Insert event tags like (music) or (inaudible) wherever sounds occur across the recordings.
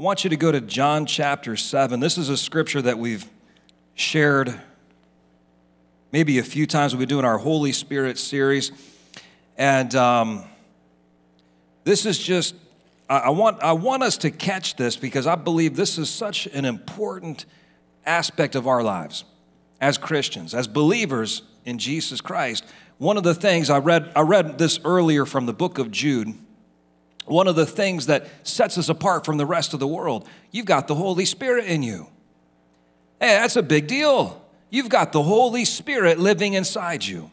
I want you to go to John chapter 7. This is a scripture that we've shared maybe a few times. We've been doing our Holy Spirit series. And um, this is just, I, I, want, I want us to catch this because I believe this is such an important aspect of our lives as Christians, as believers in Jesus Christ. One of the things I read, I read this earlier from the book of Jude one of the things that sets us apart from the rest of the world. You've got the Holy Spirit in you. Hey, that's a big deal. You've got the Holy Spirit living inside you.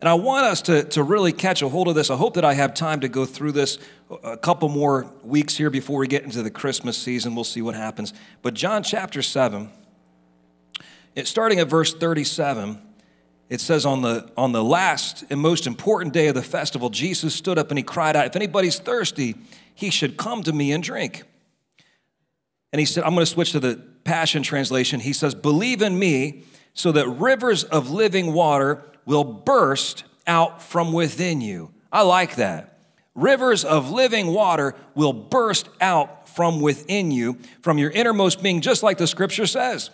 And I want us to, to really catch a hold of this. I hope that I have time to go through this a couple more weeks here before we get into the Christmas season. We'll see what happens. But John chapter 7, it, starting at verse 37, it says on the on the last and most important day of the festival jesus stood up and he cried out if anybody's thirsty he should come to me and drink. And he said i'm going to switch to the passion translation. He says believe in me so that rivers of living water will burst out from within you. I like that. Rivers of living water will burst out from within you from your innermost being just like the scripture says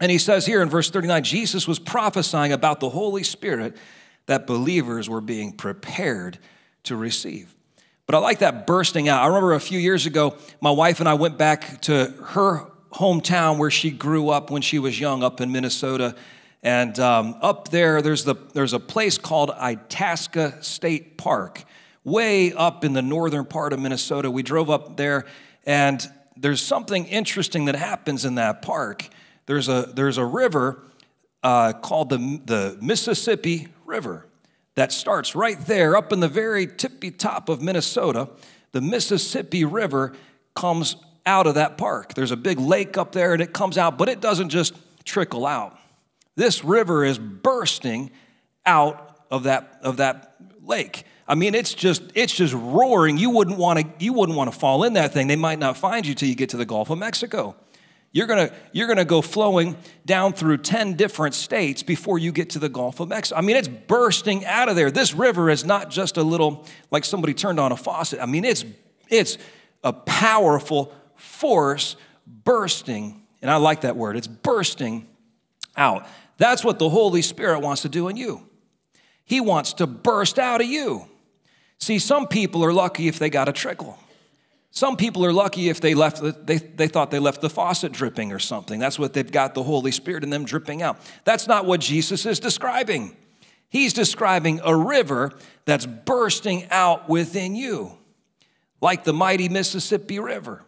and he says here in verse 39 Jesus was prophesying about the Holy Spirit that believers were being prepared to receive. But I like that bursting out. I remember a few years ago, my wife and I went back to her hometown where she grew up when she was young, up in Minnesota. And um, up there, there's, the, there's a place called Itasca State Park, way up in the northern part of Minnesota. We drove up there, and there's something interesting that happens in that park there's a, there's a river uh, called the, the Mississippi River that starts right there up in the very tippy top of Minnesota. The Mississippi River comes out of that park. There's a big lake up there and it comes out, but it doesn't just trickle out. This river is bursting out of that, of that lake. I mean, it's just it's just roaring. You wouldn't want to you wouldn't want to fall in that thing. They might not find you till you get to the Gulf of Mexico. You're gonna, you're gonna go flowing down through 10 different states before you get to the Gulf of Mexico. I mean, it's bursting out of there. This river is not just a little, like somebody turned on a faucet. I mean, it's, it's a powerful force bursting, and I like that word, it's bursting out. That's what the Holy Spirit wants to do in you. He wants to burst out of you. See, some people are lucky if they got a trickle. Some people are lucky if they left, they, they thought they left the faucet dripping or something. That's what they've got the Holy Spirit in them dripping out. That's not what Jesus is describing. He's describing a river that's bursting out within you, like the mighty Mississippi River.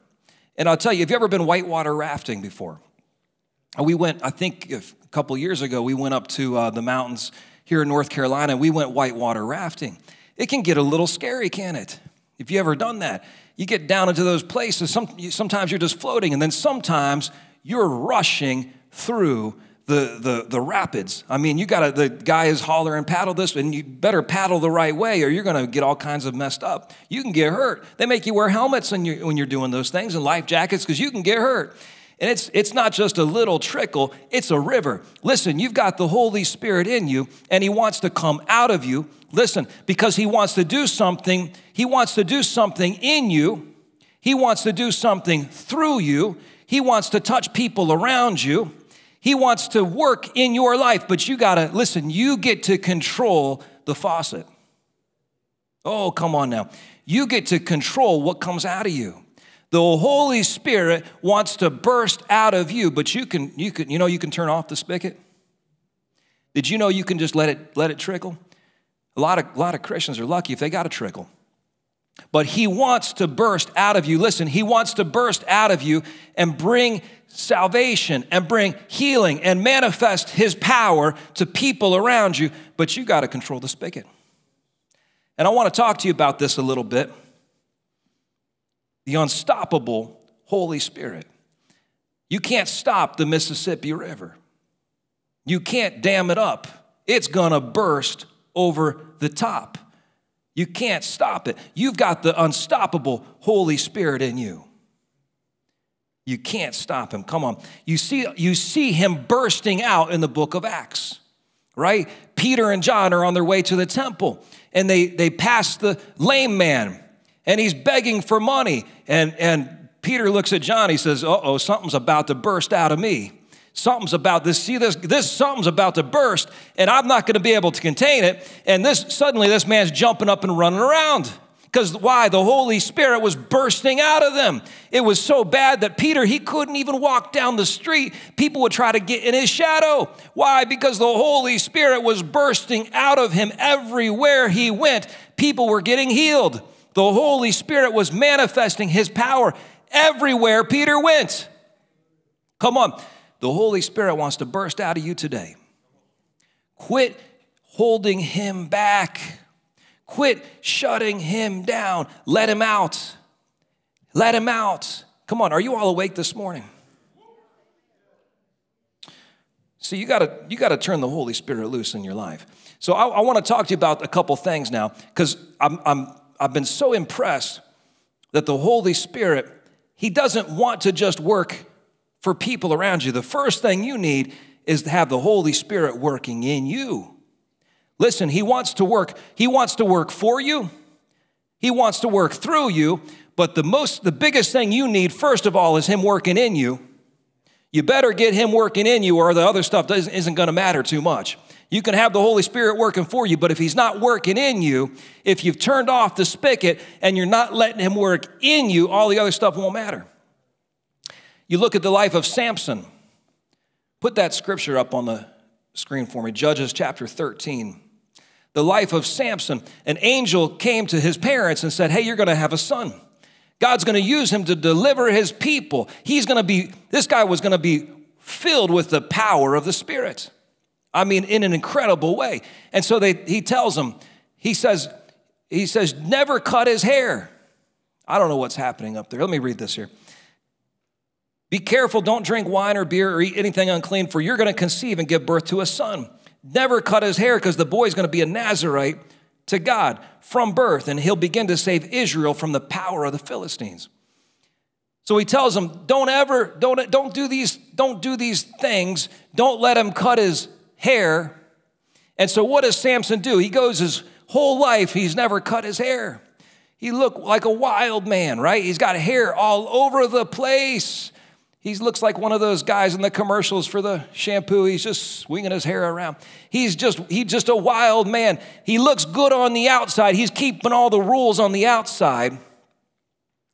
And I'll tell you, have you ever been whitewater rafting before? We went, I think a couple years ago, we went up to uh, the mountains here in North Carolina. We went whitewater rafting. It can get a little scary, can it? If you ever done that, you get down into those places, some, sometimes you're just floating, and then sometimes you're rushing through the, the, the rapids. I mean, you gotta, the guy is hollering, paddle this, and you better paddle the right way or you're gonna get all kinds of messed up. You can get hurt. They make you wear helmets when you're, when you're doing those things and life jackets because you can get hurt. And it's, it's not just a little trickle, it's a river. Listen, you've got the Holy Spirit in you, and He wants to come out of you Listen, because he wants to do something, he wants to do something in you, he wants to do something through you, he wants to touch people around you, he wants to work in your life, but you gotta, listen, you get to control the faucet. Oh, come on now. You get to control what comes out of you. The Holy Spirit wants to burst out of you, but you can, you can, you know, you can turn off the spigot. Did you know you can just let it let it trickle? A lot of, lot of Christians are lucky if they got a trickle. But he wants to burst out of you. Listen, he wants to burst out of you and bring salvation and bring healing and manifest his power to people around you, but you got to control the spigot. And I want to talk to you about this a little bit the unstoppable Holy Spirit. You can't stop the Mississippi River, you can't dam it up. It's going to burst over the top. You can't stop it. You've got the unstoppable Holy Spirit in you. You can't stop him. Come on. You see, you see him bursting out in the book of Acts, right? Peter and John are on their way to the temple and they, they pass the lame man and he's begging for money. And, and Peter looks at John, he says, Uh oh, something's about to burst out of me. Something's about this. See this, this something's about to burst, and I'm not going to be able to contain it. And this suddenly this man's jumping up and running around. Because why? The Holy Spirit was bursting out of them. It was so bad that Peter, he couldn't even walk down the street. People would try to get in his shadow. Why? Because the Holy Spirit was bursting out of him everywhere he went. People were getting healed. The Holy Spirit was manifesting his power everywhere Peter went. Come on. The Holy Spirit wants to burst out of you today. Quit holding him back. Quit shutting him down. Let him out. Let him out. Come on, are you all awake this morning? See, you gotta, you gotta turn the Holy Spirit loose in your life. So I, I wanna talk to you about a couple things now, because I'm, I'm, I've been so impressed that the Holy Spirit, He doesn't want to just work for people around you. The first thing you need is to have the Holy Spirit working in you. Listen, he wants to work, he wants to work for you. He wants to work through you, but the most the biggest thing you need first of all is him working in you. You better get him working in you or the other stuff isn't going to matter too much. You can have the Holy Spirit working for you, but if He's not working in you, if you've turned off the spigot and you're not letting Him work in you, all the other stuff won't matter. You look at the life of Samson. Put that scripture up on the screen for me Judges chapter 13. The life of Samson. An angel came to his parents and said, Hey, you're going to have a son. God's going to use him to deliver his people. He's going to be, this guy was going to be filled with the power of the Spirit. I mean, in an incredible way. And so they, he tells him, he says, he says, never cut his hair. I don't know what's happening up there. Let me read this here. Be careful, don't drink wine or beer or eat anything unclean, for you're going to conceive and give birth to a son. Never cut his hair because the boy's going to be a Nazarite to God from birth, and he'll begin to save Israel from the power of the Philistines. So he tells them, don't ever, don't, don't do these, don't do these things. Don't let him cut his hair. And so what does Samson do? He goes his whole life, he's never cut his hair. He looked like a wild man, right? He's got hair all over the place. He looks like one of those guys in the commercials for the shampoo. He's just swinging his hair around. He's just he's just a wild man. He looks good on the outside. He's keeping all the rules on the outside.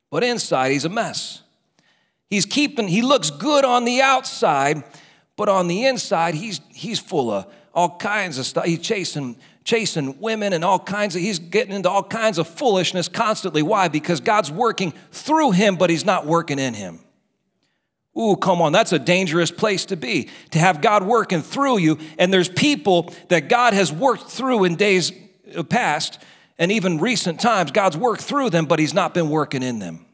But inside he's a mess. He's keeping he looks good on the outside, but on the inside he's he's full of all kinds of stuff. He's chasing chasing women and all kinds of he's getting into all kinds of foolishness constantly. Why? Because God's working through him, but he's not working in him. Ooh, come on, that's a dangerous place to be, to have God working through you. And there's people that God has worked through in days past and even recent times. God's worked through them, but He's not been working in them.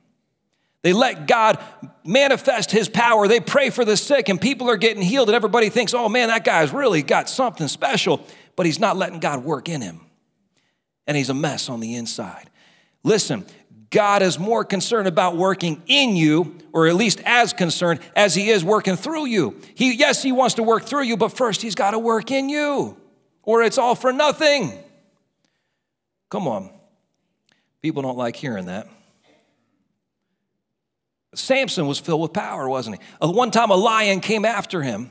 They let God manifest His power. They pray for the sick, and people are getting healed, and everybody thinks, oh man, that guy's really got something special, but He's not letting God work in him. And He's a mess on the inside. Listen, God is more concerned about working in you, or at least as concerned as He is working through you. He, yes, He wants to work through you, but first He's got to work in you, or it's all for nothing. Come on. People don't like hearing that. Samson was filled with power, wasn't he? Uh, one time a lion came after him.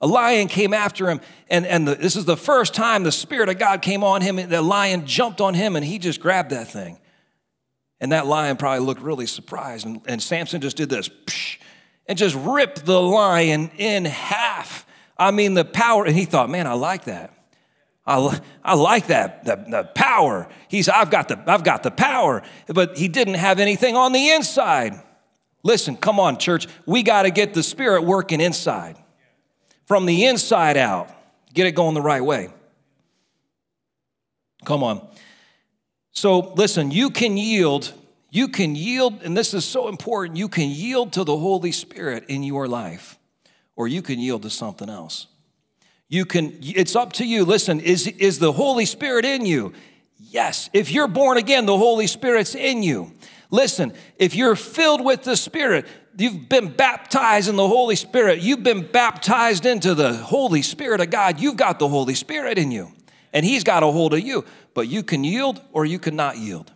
A lion came after him, and, and the, this is the first time the Spirit of God came on him. The lion jumped on him, and he just grabbed that thing. And that lion probably looked really surprised. And, and Samson just did this and just ripped the lion in half. I mean, the power. And he thought, man, I like that. I, I like that, the, the power. He's, I've got the, I've got the power. But he didn't have anything on the inside. Listen, come on, church. We got to get the Spirit working inside. From the inside out, get it going the right way. Come on. So listen, you can yield, you can yield, and this is so important, you can yield to the Holy Spirit in your life, or you can yield to something else. You can, it's up to you. Listen, is, is the Holy Spirit in you? Yes. If you're born again, the Holy Spirit's in you. Listen, if you're filled with the Spirit, you've been baptized in the Holy Spirit, you've been baptized into the Holy Spirit of God, you've got the Holy Spirit in you and he's got a hold of you. But you can yield or you can not yield.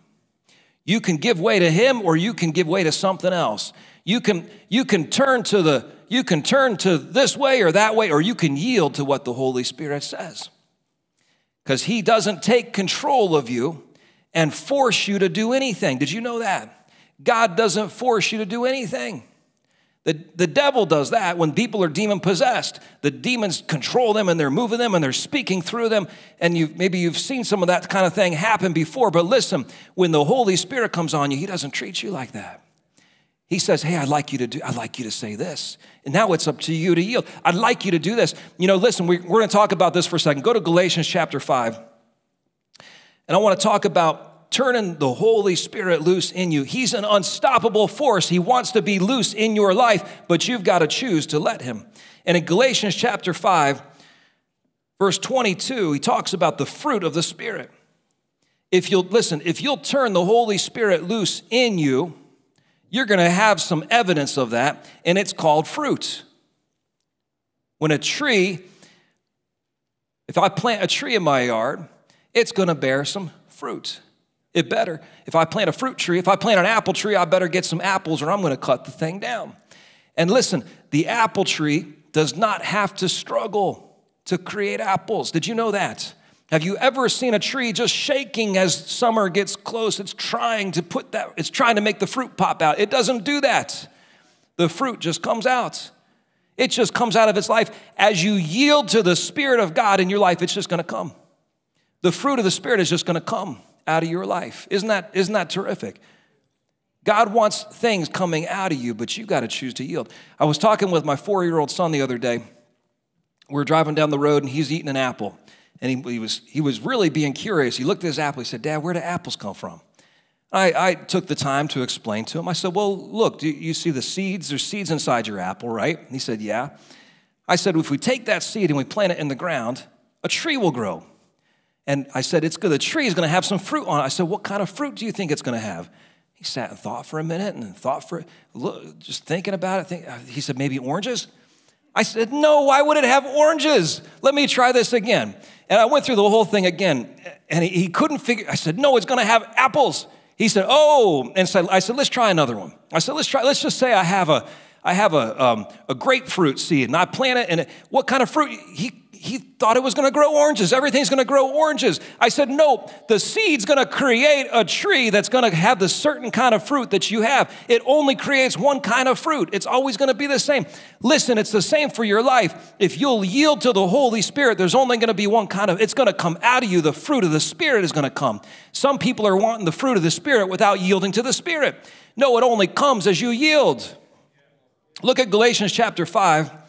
You can give way to him or you can give way to something else. You can, you can turn to the, you can turn to this way or that way, or you can yield to what the Holy Spirit says. Because He doesn't take control of you and force you to do anything. Did you know that? God doesn't force you to do anything. The, the devil does that when people are demon possessed. The demons control them and they're moving them and they're speaking through them. And you maybe you've seen some of that kind of thing happen before. But listen, when the Holy Spirit comes on you, He doesn't treat you like that. He says, Hey, I'd like you to do, I'd like you to say this. And now it's up to you to yield. I'd like you to do this. You know, listen, we, we're going to talk about this for a second. Go to Galatians chapter 5. And I want to talk about turning the Holy Spirit loose in you. He's an unstoppable force. He wants to be loose in your life, but you've got to choose to let him. And in Galatians chapter 5, verse 22, he talks about the fruit of the Spirit. If you'll listen, if you'll turn the Holy Spirit loose in you, you're going to have some evidence of that, and it's called fruit. When a tree, if I plant a tree in my yard, it's going to bear some fruit. It better. If I plant a fruit tree, if I plant an apple tree, I better get some apples or I'm going to cut the thing down. And listen, the apple tree does not have to struggle to create apples. Did you know that? Have you ever seen a tree just shaking as summer gets close? It's trying to put that, it's trying to make the fruit pop out. It doesn't do that. The fruit just comes out. It just comes out of its life. As you yield to the Spirit of God in your life, it's just gonna come. The fruit of the Spirit is just gonna come out of your life. Isn't that, isn't that terrific? God wants things coming out of you, but you got to choose to yield. I was talking with my four year old son the other day. We were driving down the road and he's eating an apple and he, he, was, he was really being curious. He looked at his apple. He said, Dad, where do apples come from? I, I took the time to explain to him. I said, Well, look, do you see the seeds? There's seeds inside your apple, right? And he said, Yeah. I said, If we take that seed and we plant it in the ground, a tree will grow. And I said, It's good. The tree is going to have some fruit on it. I said, What kind of fruit do you think it's going to have? He sat and thought for a minute and thought for, look, just thinking about it. Think, he said, Maybe oranges? I said, No, why would it have oranges? Let me try this again. And I went through the whole thing again, and he, he couldn't figure. I said, No, it's gonna have apples. He said, Oh, and so I said, Let's try another one. I said, Let's try, let's just say I have a, I have a, um, a grapefruit seed, and I plant it, and it, what kind of fruit? He he thought it was going to grow oranges. Everything's going to grow oranges. I said, no, the seed's going to create a tree that's going to have the certain kind of fruit that you have. It only creates one kind of fruit. It's always going to be the same. Listen, it's the same for your life. If you'll yield to the Holy Spirit, there's only going to be one kind of, it's going to come out of you. The fruit of the Spirit is going to come. Some people are wanting the fruit of the Spirit without yielding to the Spirit. No, it only comes as you yield. Look at Galatians chapter 5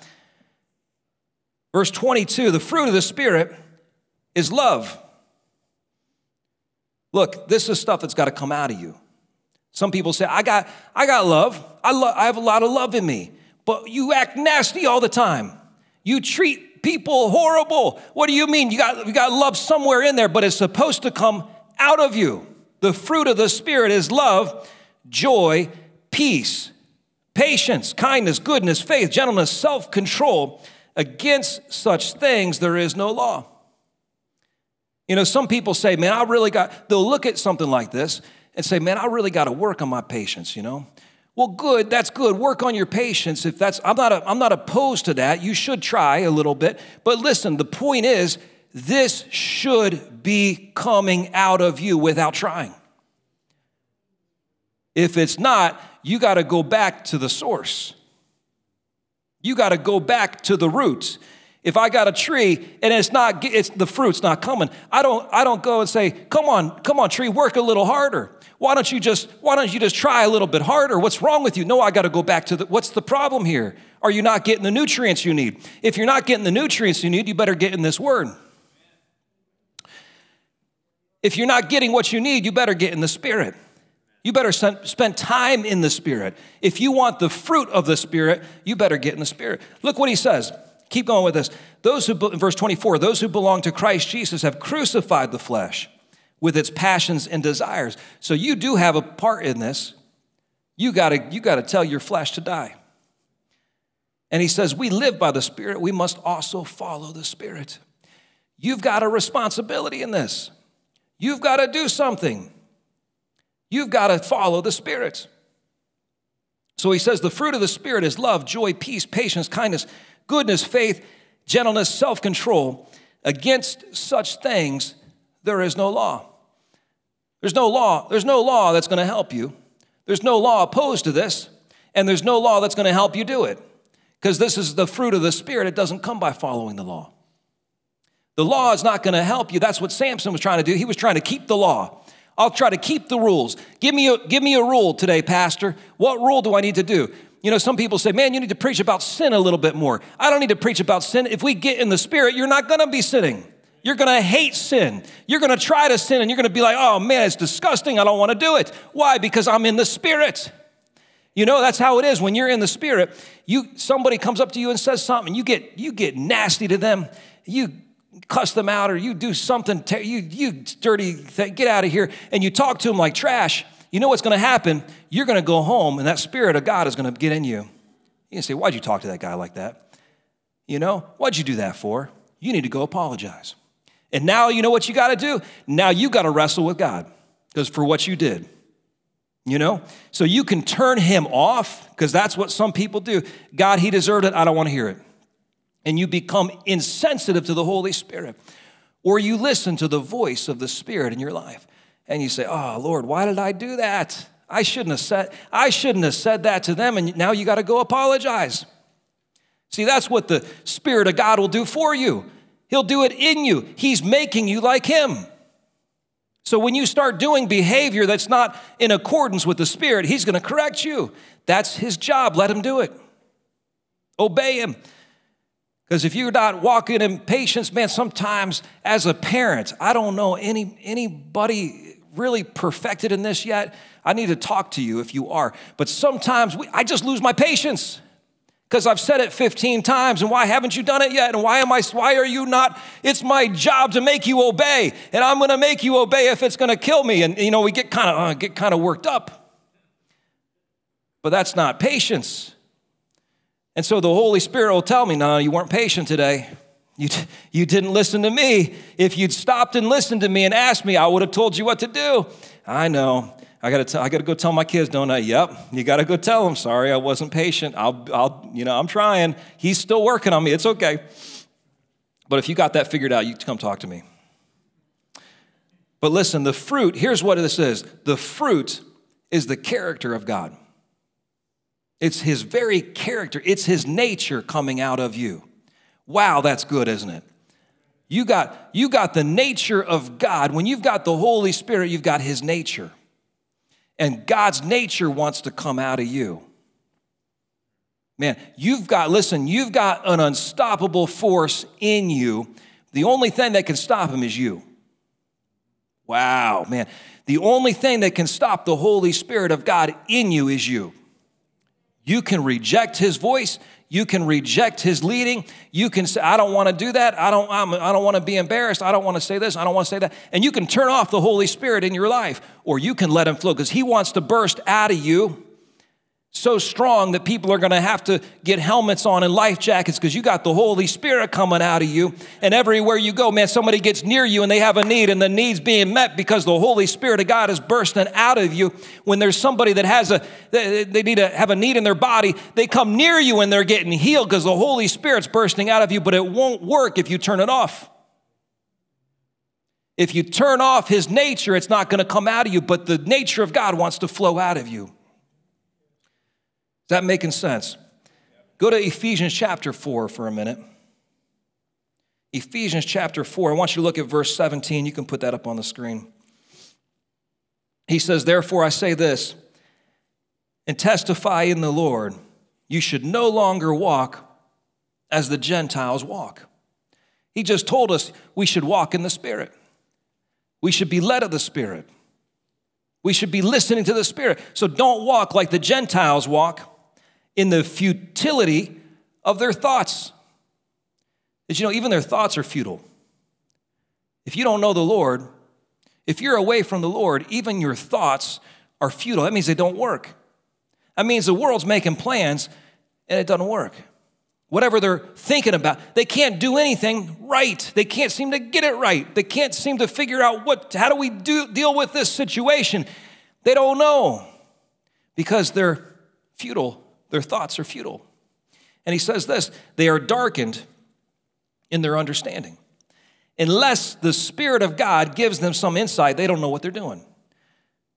Verse 22 the fruit of the Spirit is love. Look, this is stuff that's got to come out of you. Some people say, I got, I got love. I, I have a lot of love in me, but you act nasty all the time. You treat people horrible. What do you mean? You got, you got love somewhere in there, but it's supposed to come out of you. The fruit of the Spirit is love, joy, peace, patience, kindness, goodness, faith, gentleness, self control. Against such things there is no law. You know, some people say, man, I really got, they'll look at something like this and say, man, I really got to work on my patience, you know? Well, good, that's good. Work on your patience. If that's, I'm not, a, I'm not opposed to that. You should try a little bit. But listen, the point is, this should be coming out of you without trying. If it's not, you got to go back to the source. You got to go back to the roots. If I got a tree and it's not, it's the fruit's not coming. I don't, I don't go and say, "Come on, come on, tree, work a little harder." Why don't you just, why don't you just try a little bit harder? What's wrong with you? No, I got to go back to the. What's the problem here? Are you not getting the nutrients you need? If you're not getting the nutrients you need, you better get in this word. If you're not getting what you need, you better get in the spirit. You better spend time in the Spirit. If you want the fruit of the Spirit, you better get in the Spirit. Look what he says. Keep going with this. Those who, verse 24, those who belong to Christ Jesus have crucified the flesh with its passions and desires. So you do have a part in this. You gotta, you gotta tell your flesh to die. And he says, We live by the Spirit, we must also follow the Spirit. You've got a responsibility in this. You've got to do something. You've got to follow the Spirit. So he says the fruit of the Spirit is love, joy, peace, patience, kindness, goodness, faith, gentleness, self control. Against such things, there is no law. There's no law. There's no law that's going to help you. There's no law opposed to this, and there's no law that's going to help you do it. Because this is the fruit of the Spirit. It doesn't come by following the law. The law is not going to help you. That's what Samson was trying to do. He was trying to keep the law. I'll try to keep the rules. Give me a, give me a rule today, Pastor. What rule do I need to do? You know, some people say, man, you need to preach about sin a little bit more. I don't need to preach about sin. If we get in the spirit, you're not to be sinning. You're to hate sin. You're to try to sin and you're to be like, oh man, it's disgusting. I don't want to do it. Why? Because I'm in the spirit. You know, that's how it is when you're in the spirit. You somebody comes up to you and says something, you get you get nasty to them. You cuss them out or you do something, you, you dirty thing, get out of here, and you talk to them like trash, you know what's going to happen? You're going to go home, and that Spirit of God is going to get in you. You can say, Why'd you talk to that guy like that? You know, what'd you do that for? You need to go apologize. And now you know what you got to do? Now you got to wrestle with God because for what you did. You know? So you can turn him off because that's what some people do. God, he deserved it. I don't want to hear it and you become insensitive to the Holy Spirit. Or you listen to the voice of the Spirit in your life and you say, Oh, Lord, why did I do that? I shouldn't have said, I shouldn't have said that to them, and now you got to go apologize. See, that's what the Spirit of God will do for you. He'll do it in you. He's making you like Him. So when you start doing behavior that's not in accordance with the Spirit, He's going to correct you. That's His job. Let Him do it. Obey Him. Because if you're not walking in patience, man, sometimes as a parent, I don't know any, anybody really perfected in this yet. I need to talk to you if you are. But sometimes we, I just lose my patience because I've said it 15 times and why haven't you done it yet? And why am I why are you not? It's my job to make you obey. And I'm going to make you obey if it's going to kill me. And you know, we get kind of uh, get kind of worked up. But that's not patience. And so the Holy Spirit will tell me, no, you weren't patient today. You, you didn't listen to me. If you'd stopped and listened to me and asked me, I would have told you what to do. I know. I gotta, t- I gotta go tell my kids, don't I? Yep, you gotta go tell them. Sorry, I wasn't patient. I'll, I'll, you know, I'm trying. He's still working on me. It's okay. But if you got that figured out, you come talk to me. But listen, the fruit, here's what this is the fruit is the character of God. It's his very character, it's his nature coming out of you. Wow, that's good, isn't it? You got, you got the nature of God. When you've got the Holy Spirit, you've got his nature. And God's nature wants to come out of you. Man, you've got, listen, you've got an unstoppable force in you. The only thing that can stop him is you. Wow, man. The only thing that can stop the Holy Spirit of God in you is you. You can reject his voice. You can reject his leading. You can say, I don't want to do that. I don't, I'm, I do not want to be embarrassed. I don't want to say this. I don't want to say that. And you can turn off the Holy Spirit in your life, or you can let him flow because he wants to burst out of you so strong that people are going to have to get helmets on and life jackets because you got the Holy Spirit coming out of you. And everywhere you go, man, somebody gets near you and they have a need, and the need's being met because the Holy Spirit of God is bursting out of you. When there's somebody that has a, they need to have a need in their body, they come near you and they're getting healed because the Holy Spirit's bursting out of you, but it won't work if you turn it off. If you turn off His nature, it's not going to come out of you, but the nature of God wants to flow out of you. Is that making sense? Go to Ephesians chapter 4 for a minute. Ephesians chapter 4. I want you to look at verse 17. You can put that up on the screen. He says, Therefore, I say this and testify in the Lord, you should no longer walk as the Gentiles walk. He just told us we should walk in the Spirit, we should be led of the Spirit. We should be listening to the Spirit. So don't walk like the Gentiles walk in the futility of their thoughts. Did you know even their thoughts are futile? If you don't know the Lord, if you're away from the Lord, even your thoughts are futile. That means they don't work. That means the world's making plans and it doesn't work. Whatever they're thinking about, they can't do anything right. They can't seem to get it right. They can't seem to figure out what how do we do, deal with this situation? They don't know because they're futile. Their thoughts are futile. And he says this they are darkened in their understanding. Unless the Spirit of God gives them some insight, they don't know what they're doing.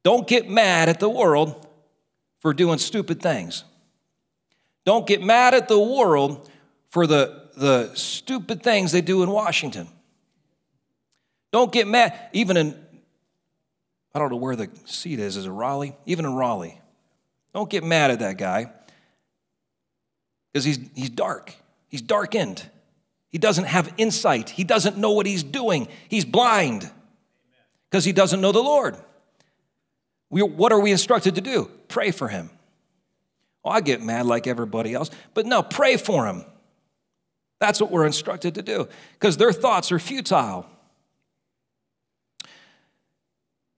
Don't get mad at the world for doing stupid things. Don't get mad at the world for the, the stupid things they do in Washington. Don't get mad, even in, I don't know where the seat is, is it Raleigh? Even in Raleigh. Don't get mad at that guy because he's, he's dark, he's darkened. He doesn't have insight. He doesn't know what he's doing. He's blind because he doesn't know the Lord. We, what are we instructed to do? Pray for him. Oh, I get mad like everybody else, but no, pray for him. That's what we're instructed to do because their thoughts are futile.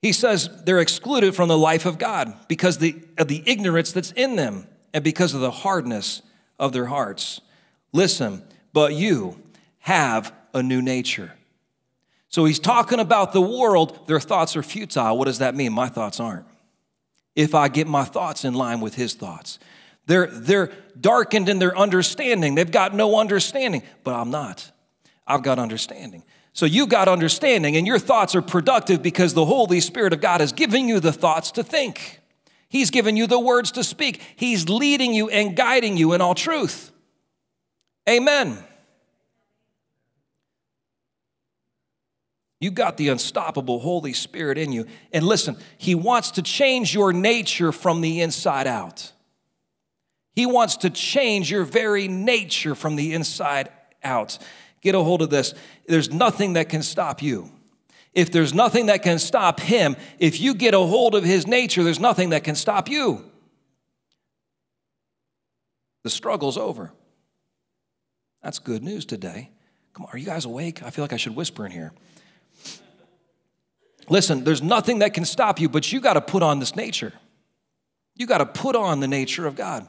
He says they're excluded from the life of God because the, of the ignorance that's in them and because of the hardness of their hearts. Listen, but you have a new nature. So he's talking about the world, their thoughts are futile. What does that mean? My thoughts aren't. If I get my thoughts in line with his thoughts, they're, they're darkened in their understanding. They've got no understanding, but I'm not. I've got understanding. So you got understanding, and your thoughts are productive because the Holy Spirit of God is giving you the thoughts to think. He's given you the words to speak. He's leading you and guiding you in all truth. Amen. You got the unstoppable Holy Spirit in you. And listen, He wants to change your nature from the inside out. He wants to change your very nature from the inside out. Get a hold of this. There's nothing that can stop you. If there's nothing that can stop Him, if you get a hold of His nature, there's nothing that can stop you. The struggle's over. That's good news today. Come on, are you guys awake? I feel like I should whisper in here. Listen, there's nothing that can stop you, but you got to put on this nature. You got to put on the nature of God.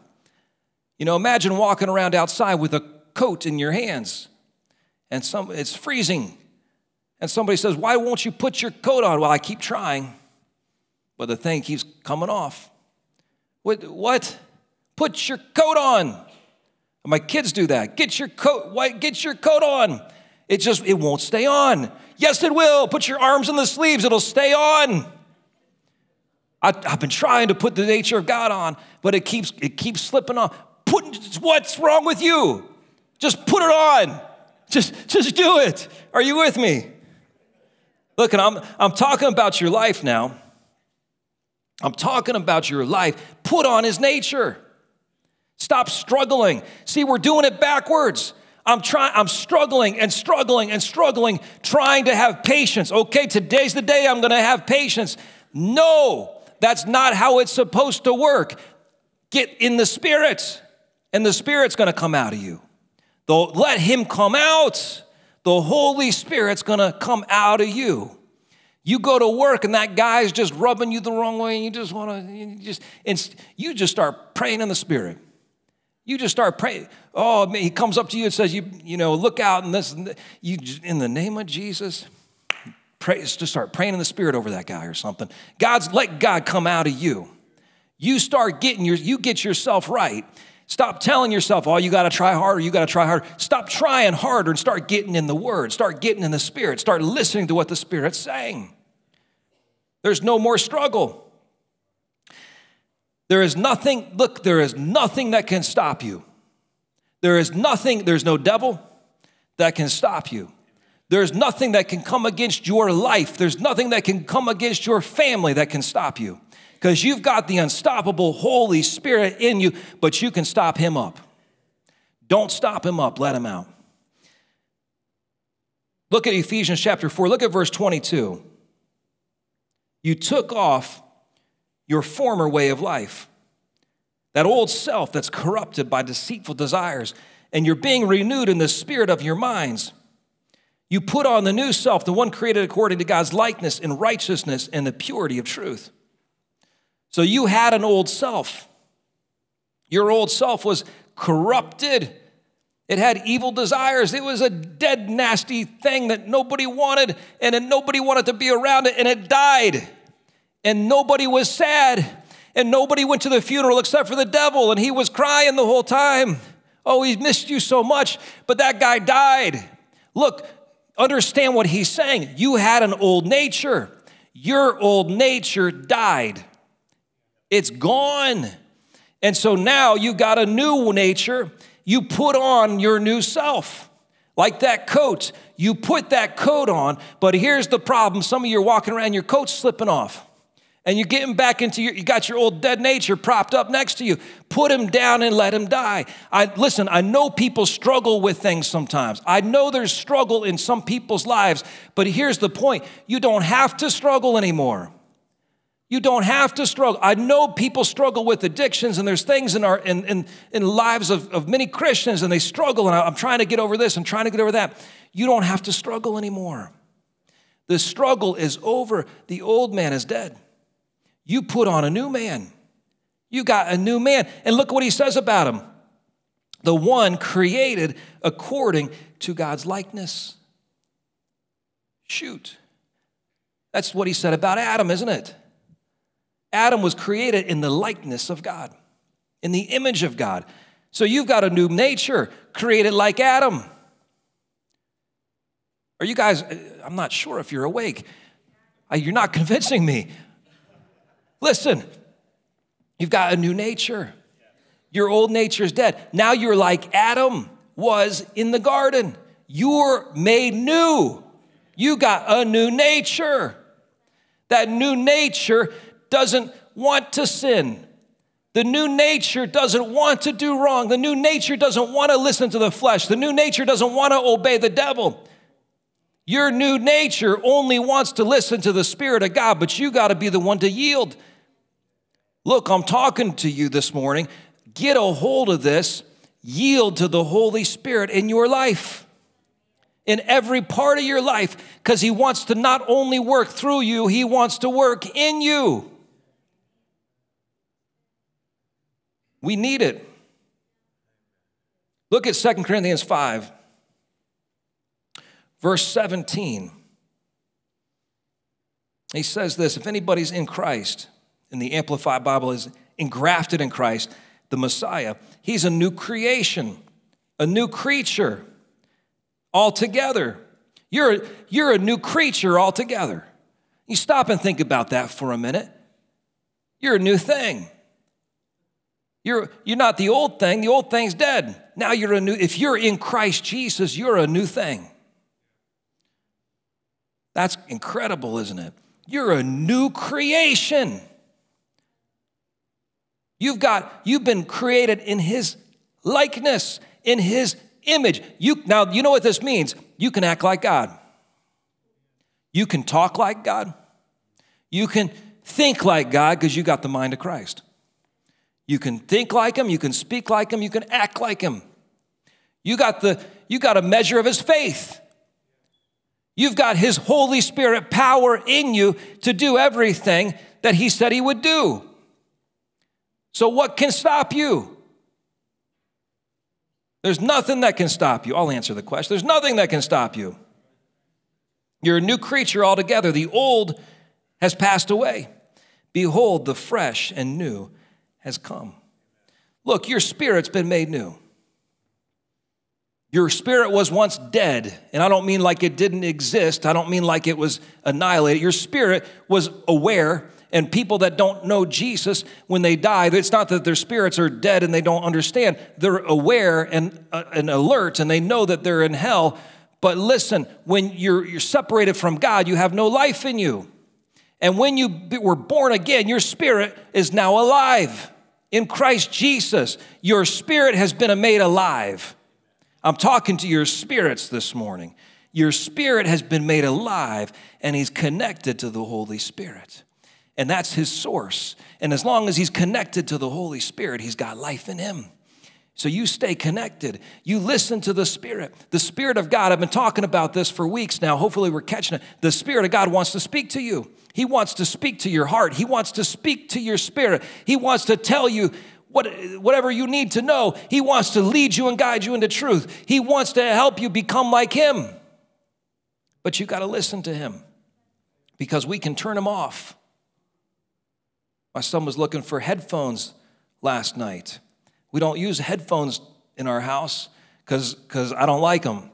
You know, imagine walking around outside with a coat in your hands and some it's freezing. And somebody says, "Why won't you put your coat on?" Well, I keep trying, but the thing keeps coming off. What? What? Put your coat on. My kids do that. Get your coat, get your coat on. It just, it won't stay on. Yes, it will. Put your arms in the sleeves, it'll stay on. I, have been trying to put the nature of God on, but it keeps, it keeps slipping off. Put, what's wrong with you? Just put it on. Just, just do it. Are you with me? Look, and I'm, I'm talking about your life now. I'm talking about your life. Put on his nature. Stop struggling. See, we're doing it backwards. I'm trying, I'm struggling and struggling and struggling, trying to have patience. Okay, today's the day I'm gonna have patience. No, that's not how it's supposed to work. Get in the spirit, and the spirit's gonna come out of you. Though let him come out. The Holy Spirit's gonna come out of you. You go to work and that guy's just rubbing you the wrong way, and you just wanna, you just, you just start praying in the spirit. You just start praying. Oh, man, he comes up to you and says, "You, you know, look out!" And this, and you, in the name of Jesus, pray. Just start praying in the spirit over that guy or something. God's let God come out of you. You start getting your, you get yourself right. Stop telling yourself, "Oh, you got to try harder. You got to try harder." Stop trying harder and start getting in the Word. Start getting in the Spirit. Start listening to what the Spirit's saying. There's no more struggle. There is nothing, look, there is nothing that can stop you. There is nothing, there's no devil that can stop you. There's nothing that can come against your life. There's nothing that can come against your family that can stop you. Because you've got the unstoppable Holy Spirit in you, but you can stop him up. Don't stop him up, let him out. Look at Ephesians chapter 4, look at verse 22. You took off your former way of life. That old self that's corrupted by deceitful desires, and you're being renewed in the spirit of your minds. You put on the new self, the one created according to God's likeness in righteousness and the purity of truth. So you had an old self. Your old self was corrupted. It had evil desires. It was a dead, nasty thing that nobody wanted, and nobody wanted to be around it, and it died and nobody was sad. And nobody went to the funeral except for the devil, and he was crying the whole time. Oh, he missed you so much, but that guy died. Look, understand what he's saying. You had an old nature, your old nature died, it's gone. And so now you got a new nature. You put on your new self. Like that coat, you put that coat on, but here's the problem. Some of you are walking around, your coat's slipping off and you're getting back into your you got your old dead nature propped up next to you put him down and let him die i listen i know people struggle with things sometimes i know there's struggle in some people's lives but here's the point you don't have to struggle anymore you don't have to struggle i know people struggle with addictions and there's things in our in in, in lives of, of many christians and they struggle and i'm trying to get over this and trying to get over that you don't have to struggle anymore the struggle is over the old man is dead you put on a new man. You got a new man. And look what he says about him the one created according to God's likeness. Shoot. That's what he said about Adam, isn't it? Adam was created in the likeness of God, in the image of God. So you've got a new nature created like Adam. Are you guys, I'm not sure if you're awake. Uh, you're not (laughs) convincing me. Listen, you've got a new nature. Your old nature is dead. Now you're like Adam was in the garden. You're made new. You got a new nature. That new nature doesn't want to sin. The new nature doesn't want to do wrong. The new nature doesn't want to listen to the flesh. The new nature doesn't want to obey the devil. Your new nature only wants to listen to the Spirit of God, but you got to be the one to yield. Look, I'm talking to you this morning. Get a hold of this. Yield to the Holy Spirit in your life, in every part of your life, because He wants to not only work through you, He wants to work in you. We need it. Look at 2 Corinthians 5, verse 17. He says this if anybody's in Christ, and the Amplified Bible is engrafted in Christ, the Messiah. He's a new creation, a new creature altogether. You're, you're a new creature altogether. You stop and think about that for a minute. You're a new thing. You're, you're not the old thing, the old thing's dead. Now you're a new, if you're in Christ Jesus, you're a new thing. That's incredible, isn't it? You're a new creation. You've got, you've been created in his likeness, in his image. You now you know what this means. You can act like God. You can talk like God. You can think like God because you got the mind of Christ. You can think like him, you can speak like him, you can act like him. You got the you got a measure of his faith. You've got his Holy Spirit power in you to do everything that he said he would do. So, what can stop you? There's nothing that can stop you. I'll answer the question. There's nothing that can stop you. You're a new creature altogether. The old has passed away. Behold, the fresh and new has come. Look, your spirit's been made new. Your spirit was once dead, and I don't mean like it didn't exist. I don't mean like it was annihilated. Your spirit was aware and people that don't know Jesus, when they die, it's not that their spirits are dead and they don't understand. They're aware and, uh, and alert and they know that they're in hell. But listen, when you're, you're separated from God, you have no life in you. And when you were born again, your spirit is now alive. In Christ Jesus, your spirit has been made alive. I'm talking to your spirits this morning. Your spirit has been made alive and he's connected to the Holy Spirit and that's his source. And as long as he's connected to the Holy Spirit, he's got life in him. So you stay connected. You listen to the Spirit. The Spirit of God, I've been talking about this for weeks now. Hopefully, we're catching it. The Spirit of God wants to speak to you. He wants to speak to your heart. He wants to speak to your spirit. He wants to tell you what, whatever you need to know. He wants to lead you and guide you into truth. He wants to help you become like Him. But you got to listen to Him because we can turn Him off. My son was looking for headphones last night. We don't use headphones in our house because I don't like them.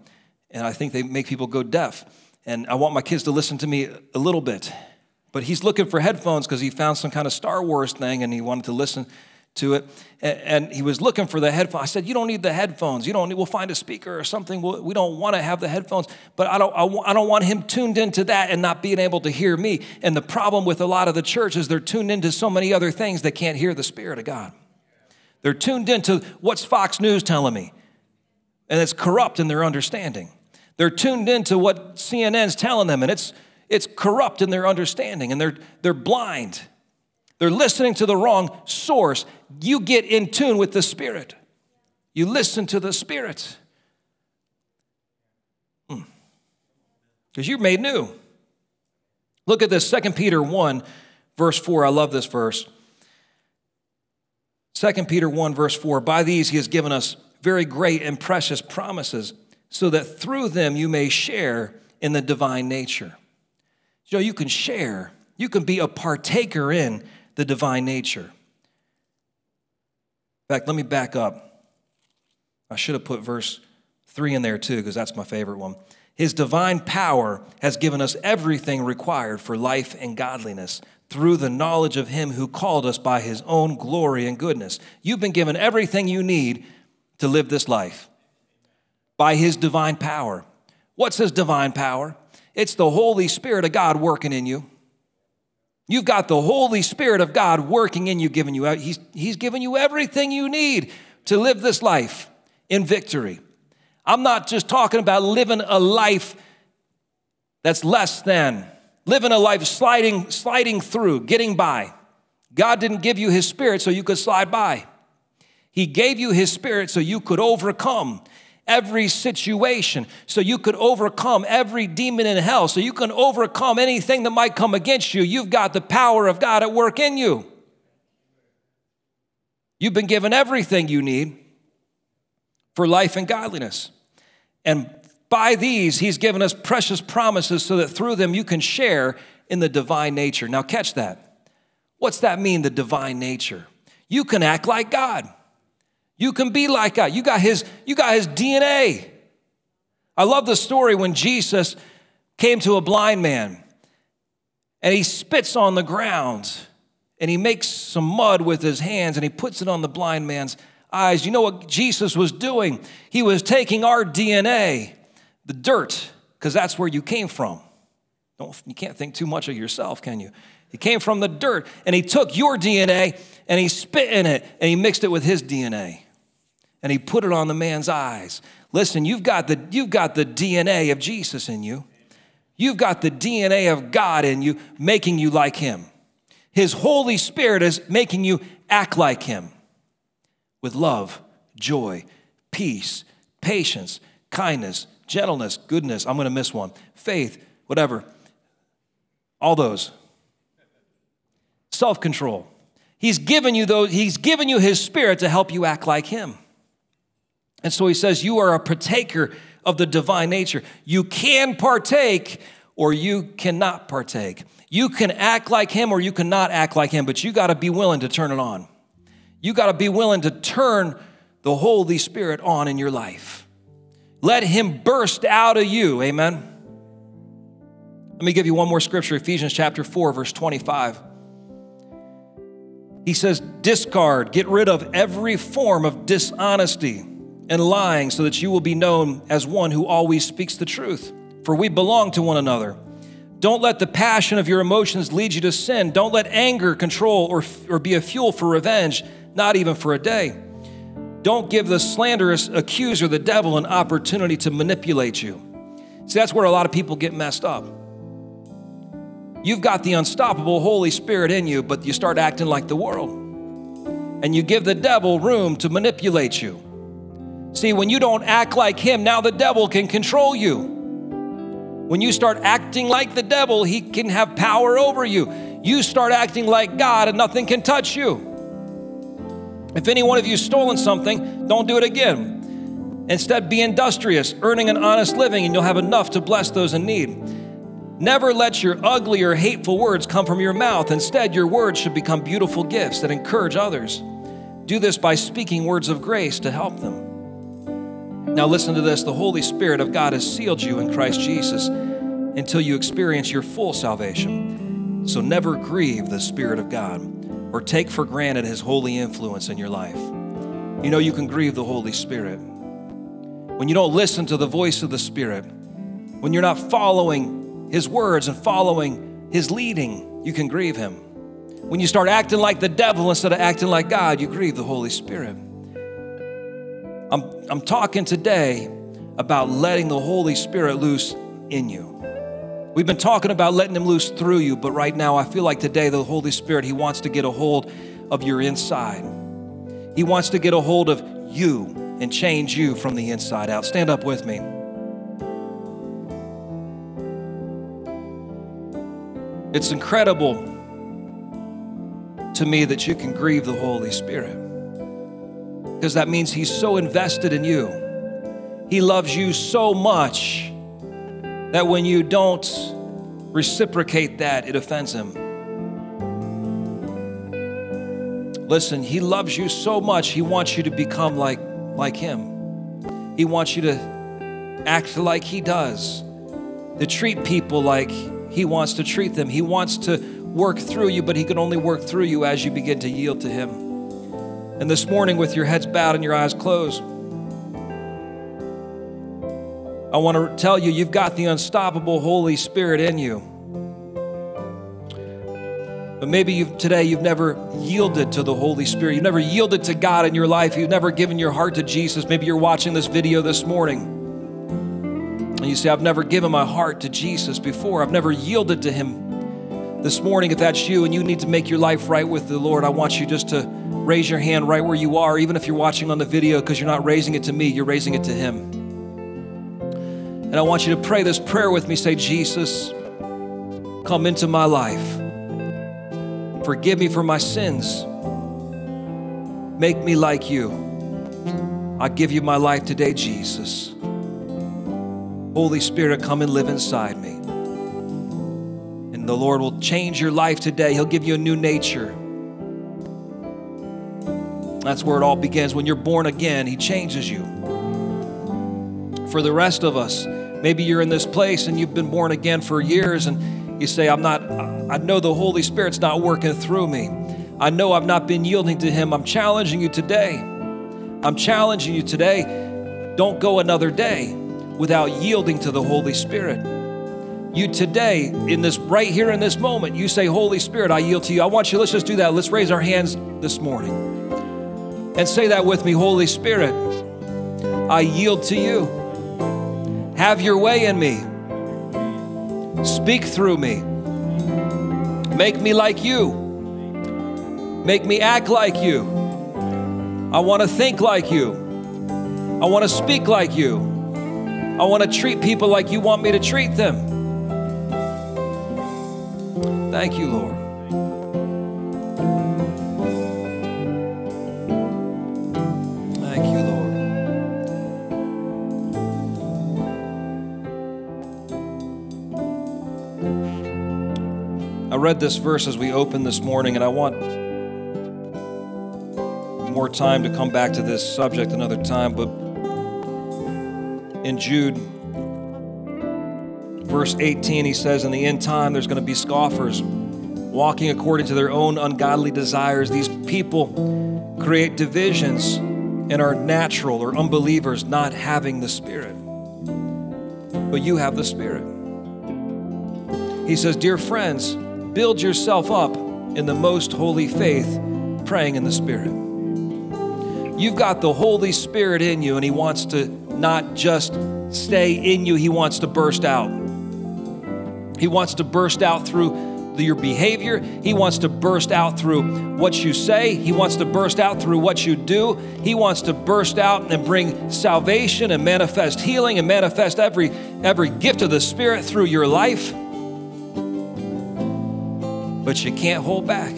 And I think they make people go deaf. And I want my kids to listen to me a little bit. But he's looking for headphones because he found some kind of Star Wars thing and he wanted to listen to it. And he was looking for the headphones. I said, You don't need the headphones. You don't need, we'll find a speaker or something. We don't want to have the headphones. But I don't, I don't want him tuned into that and not being able to hear me. And the problem with a lot of the church is they're tuned into so many other things they can't hear the Spirit of God. They're tuned into what's Fox News telling me, and it's corrupt in their understanding. They're tuned into what CNN's telling them, and it's, it's corrupt in their understanding, and they're, they're blind. They're listening to the wrong source. You get in tune with the Spirit. You listen to the Spirit. Because hmm. you're made new. Look at this, 2 Peter 1, verse 4. I love this verse. 2 Peter 1, verse 4 By these he has given us very great and precious promises, so that through them you may share in the divine nature. So you can share, you can be a partaker in the divine nature. In fact, let me back up. I should have put verse 3 in there too, because that's my favorite one. His divine power has given us everything required for life and godliness through the knowledge of Him who called us by His own glory and goodness. You've been given everything you need to live this life by His divine power. What's His divine power? It's the Holy Spirit of God working in you. You've got the Holy Spirit of God working in you, giving you, he's, he's given you everything you need to live this life in victory. I'm not just talking about living a life that's less than living a life sliding, sliding through, getting by. God didn't give you His Spirit so you could slide by. He gave you His Spirit so you could overcome every situation, so you could overcome every demon in hell, so you can overcome anything that might come against you. You've got the power of God at work in you. You've been given everything you need for life and godliness. And by these, he's given us precious promises so that through them you can share in the divine nature. Now, catch that. What's that mean, the divine nature? You can act like God. You can be like God. You got his, you got his DNA. I love the story when Jesus came to a blind man and he spits on the ground and he makes some mud with his hands and he puts it on the blind man's eyes. You know what Jesus was doing? He was taking our DNA the dirt, because that's where you came from. Don't, you can't think too much of yourself, can you? He came from the dirt, and he took your DNA and he spit in it and he mixed it with his DNA and he put it on the man's eyes. Listen, you've got the, you've got the DNA of Jesus in you. You've got the DNA of God in you, making you like him. His Holy Spirit is making you act like him with love, joy, peace, patience, kindness, gentleness, goodness, I'm going to miss one, faith, whatever. All those. Self control. He's given you those, he's given you his spirit to help you act like him. And so he says, You are a partaker of the divine nature. You can partake or you cannot partake. You can act like him or you cannot act like him, but you got to be willing to turn it on. You got to be willing to turn the Holy Spirit on in your life. Let him burst out of you. Amen. Let me give you one more scripture Ephesians chapter 4, verse 25. He says, Discard, get rid of every form of dishonesty and lying, so that you will be known as one who always speaks the truth. For we belong to one another. Don't let the passion of your emotions lead you to sin. Don't let anger control or, or be a fuel for revenge, not even for a day. Don't give the slanderous accuser, the devil, an opportunity to manipulate you. See, that's where a lot of people get messed up. You've got the unstoppable Holy Spirit in you, but you start acting like the world. And you give the devil room to manipulate you. See, when you don't act like him, now the devil can control you. When you start acting like the devil, he can have power over you. You start acting like God, and nothing can touch you. If any one of you stolen something, don't do it again. Instead, be industrious, earning an honest living, and you'll have enough to bless those in need. Never let your ugly or hateful words come from your mouth. Instead, your words should become beautiful gifts that encourage others. Do this by speaking words of grace to help them. Now, listen to this the Holy Spirit of God has sealed you in Christ Jesus until you experience your full salvation. So never grieve the Spirit of God or take for granted His holy influence in your life. You know, you can grieve the Holy Spirit. When you don't listen to the voice of the Spirit, when you're not following His words and following His leading, you can grieve Him. When you start acting like the devil instead of acting like God, you grieve the Holy Spirit. I'm, I'm talking today about letting the Holy Spirit loose in you. We've been talking about letting Him loose through you, but right now I feel like today the Holy Spirit, He wants to get a hold of your inside. He wants to get a hold of you and change you from the inside out. Stand up with me. It's incredible to me that you can grieve the Holy Spirit because that means He's so invested in you. He loves you so much that when you don't reciprocate that, it offends him. Listen, he loves you so much, he wants you to become like, like him. He wants you to act like he does, to treat people like he wants to treat them. He wants to work through you, but he can only work through you as you begin to yield to him. And this morning, with your heads bowed and your eyes closed, I want to tell you, you've got the unstoppable Holy Spirit in you. But maybe you've, today you've never yielded to the Holy Spirit. You've never yielded to God in your life. You've never given your heart to Jesus. Maybe you're watching this video this morning. And you say, I've never given my heart to Jesus before. I've never yielded to Him. This morning, if that's you and you need to make your life right with the Lord, I want you just to raise your hand right where you are, even if you're watching on the video, because you're not raising it to me, you're raising it to Him. And I want you to pray this prayer with me. Say, Jesus, come into my life. Forgive me for my sins. Make me like you. I give you my life today, Jesus. Holy Spirit, come and live inside me. And the Lord will change your life today. He'll give you a new nature. That's where it all begins. When you're born again, He changes you. For the rest of us, Maybe you're in this place and you've been born again for years and you say, I'm not, I know the Holy Spirit's not working through me. I know I've not been yielding to Him. I'm challenging you today. I'm challenging you today. Don't go another day without yielding to the Holy Spirit. You today, in this right here in this moment, you say, Holy Spirit, I yield to you. I want you, let's just do that. Let's raise our hands this morning and say that with me Holy Spirit, I yield to you. Have your way in me. Speak through me. Make me like you. Make me act like you. I want to think like you. I want to speak like you. I want to treat people like you want me to treat them. Thank you, Lord. Read this verse as we opened this morning, and I want more time to come back to this subject another time. But in Jude, verse 18, he says, In the end time, there's going to be scoffers walking according to their own ungodly desires. These people create divisions and are natural or unbelievers, not having the Spirit. But you have the Spirit. He says, Dear friends, build yourself up in the most holy faith, praying in the Spirit. You've got the Holy Spirit in you, and He wants to not just stay in you, He wants to burst out. He wants to burst out through your behavior. He wants to burst out through what you say. He wants to burst out through what you do. He wants to burst out and bring salvation and manifest healing and manifest every every gift of the Spirit through your life but you can't hold back.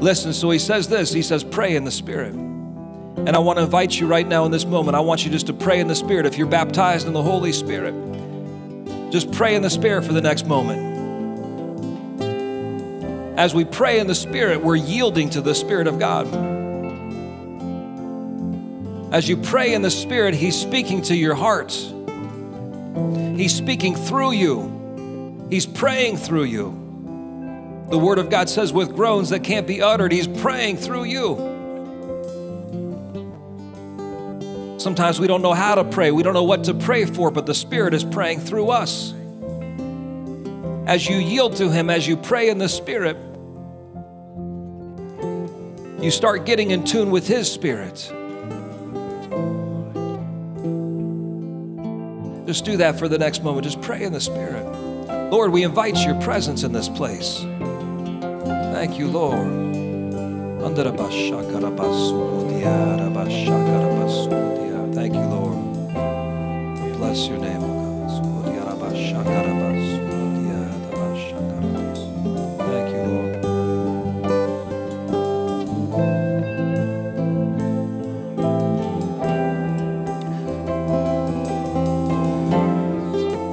Listen, so he says this he says, pray in the Spirit. And I want to invite you right now in this moment. I want you just to pray in the Spirit. If you're baptized in the Holy Spirit, Just pray in the Spirit for the next moment. As we pray in the Spirit, we're yielding to the Spirit of God. As you pray in the Spirit, He's speaking to your heart. He's speaking through you, He's praying through you. The Word of God says, with groans that can't be uttered, He's praying through you. Sometimes we don't know how to pray, we don't know what to pray for, but the Spirit is praying through us. As you yield to Him, as you pray in the Spirit, you start getting in tune with His Spirit. Just do that for the next moment. Just pray in the Spirit. Lord, we invite your presence in this place. Thank you, Lord. Thank you, Lord. Bless your name, O God. Thank you, Lord.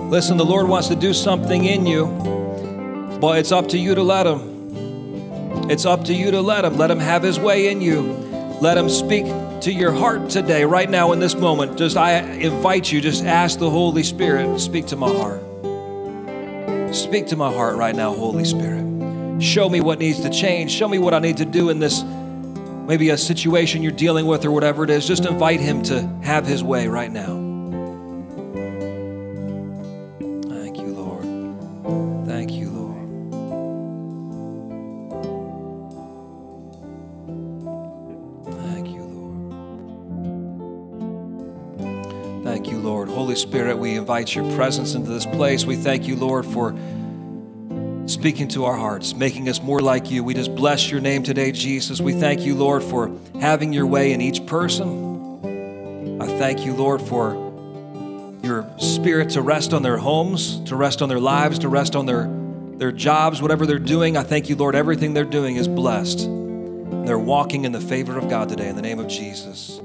Listen, the Lord wants to do something in you, but it's up to you to let Him. It's up to you to let Him. Let Him have His way in you. Let Him speak to your heart today, right now, in this moment. Just I invite you, just ask the Holy Spirit, speak to my heart. Speak to my heart right now, Holy Spirit. Show me what needs to change. Show me what I need to do in this, maybe a situation you're dealing with or whatever it is. Just invite Him to have His way right now. Spirit, we invite your presence into this place. We thank you, Lord, for speaking to our hearts, making us more like you. We just bless your name today, Jesus. We thank you, Lord, for having your way in each person. I thank you, Lord, for your spirit to rest on their homes, to rest on their lives, to rest on their, their jobs, whatever they're doing. I thank you, Lord, everything they're doing is blessed. They're walking in the favor of God today in the name of Jesus.